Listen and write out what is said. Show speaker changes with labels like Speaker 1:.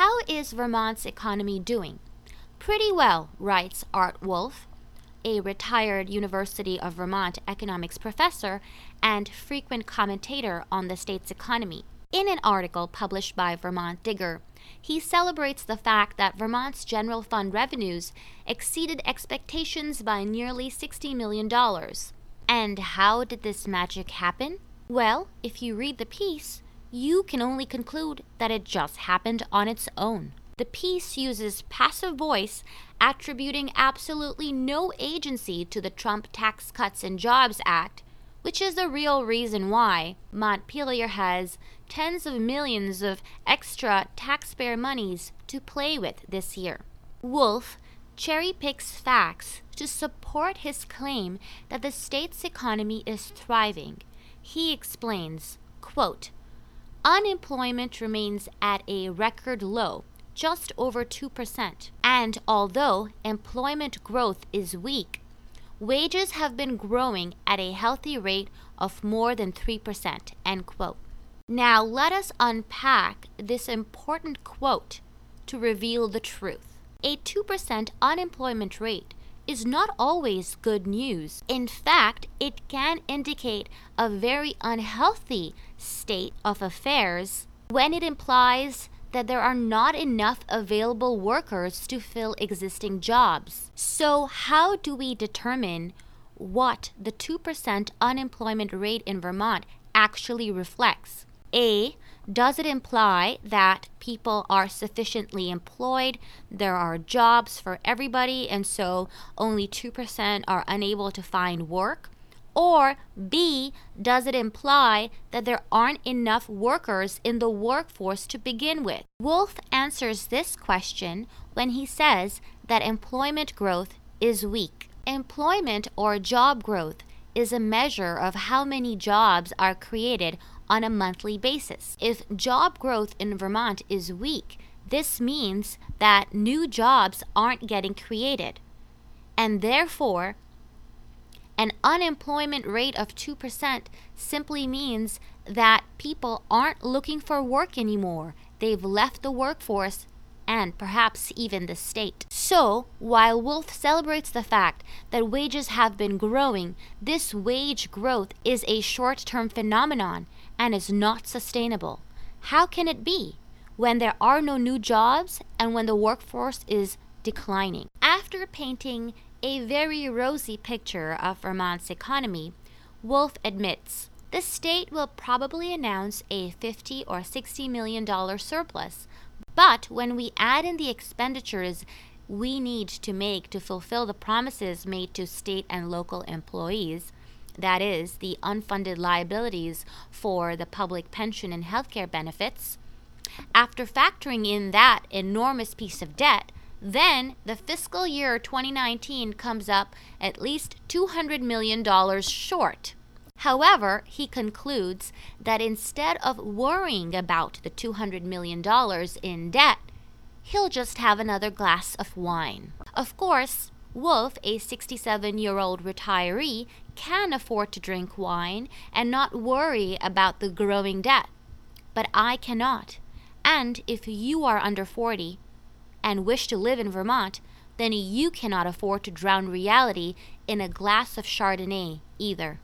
Speaker 1: How is Vermont's economy doing? Pretty well, writes Art Wolf, a retired University of Vermont economics professor and frequent commentator on the state's economy. In an article published by Vermont Digger, he celebrates the fact that Vermont's general fund revenues exceeded expectations by nearly $60 million. And how did this magic happen? Well, if you read the piece, you can only conclude that it just happened on its own. The piece uses passive voice, attributing absolutely no agency to the Trump Tax Cuts and Jobs Act, which is the real reason why Montpelier has tens of millions of extra taxpayer monies to play with this year. Wolf cherry picks facts to support his claim that the state's economy is thriving. He explains, quote, Unemployment remains at a record low, just over 2%. And although employment growth is weak, wages have been growing at a healthy rate of more than 3%. End quote. Now let us unpack this important quote to reveal the truth. A 2% unemployment rate is not always good news. In fact, it can indicate a very unhealthy state of affairs when it implies that there are not enough available workers to fill existing jobs. So, how do we determine what the 2% unemployment rate in Vermont actually reflects? A. Does it imply that people are sufficiently employed? There are jobs for everybody, and so only 2% are unable to find work? Or B, does it imply that there aren't enough workers in the workforce to begin with? Wolf answers this question when he says that employment growth is weak. Employment or job growth is a measure of how many jobs are created on a monthly basis. If job growth in Vermont is weak, this means that new jobs aren't getting created. And therefore, an unemployment rate of 2% simply means that people aren't looking for work anymore. They've left the workforce and perhaps even the state. So, while Wolf celebrates the fact that wages have been growing, this wage growth is a short term phenomenon and is not sustainable. How can it be when there are no new jobs and when the workforce is declining? After painting a very rosy picture of Vermont's economy, Wolf admits the state will probably announce a 50 or 60 million dollar surplus, but when we add in the expenditures we need to make to fulfill the promises made to state and local employees, that is, the unfunded liabilities for the public pension and healthcare benefits, after factoring in that enormous piece of debt, then the fiscal year 2019 comes up at least $200 million short. However, he concludes that instead of worrying about the $200 million in debt, he'll just have another glass of wine. Of course, Wolf, a 67 year old retiree, can afford to drink wine and not worry about the growing debt. But I cannot. And if you are under 40 and wish to live in Vermont, then you cannot afford to drown reality in a glass of Chardonnay either.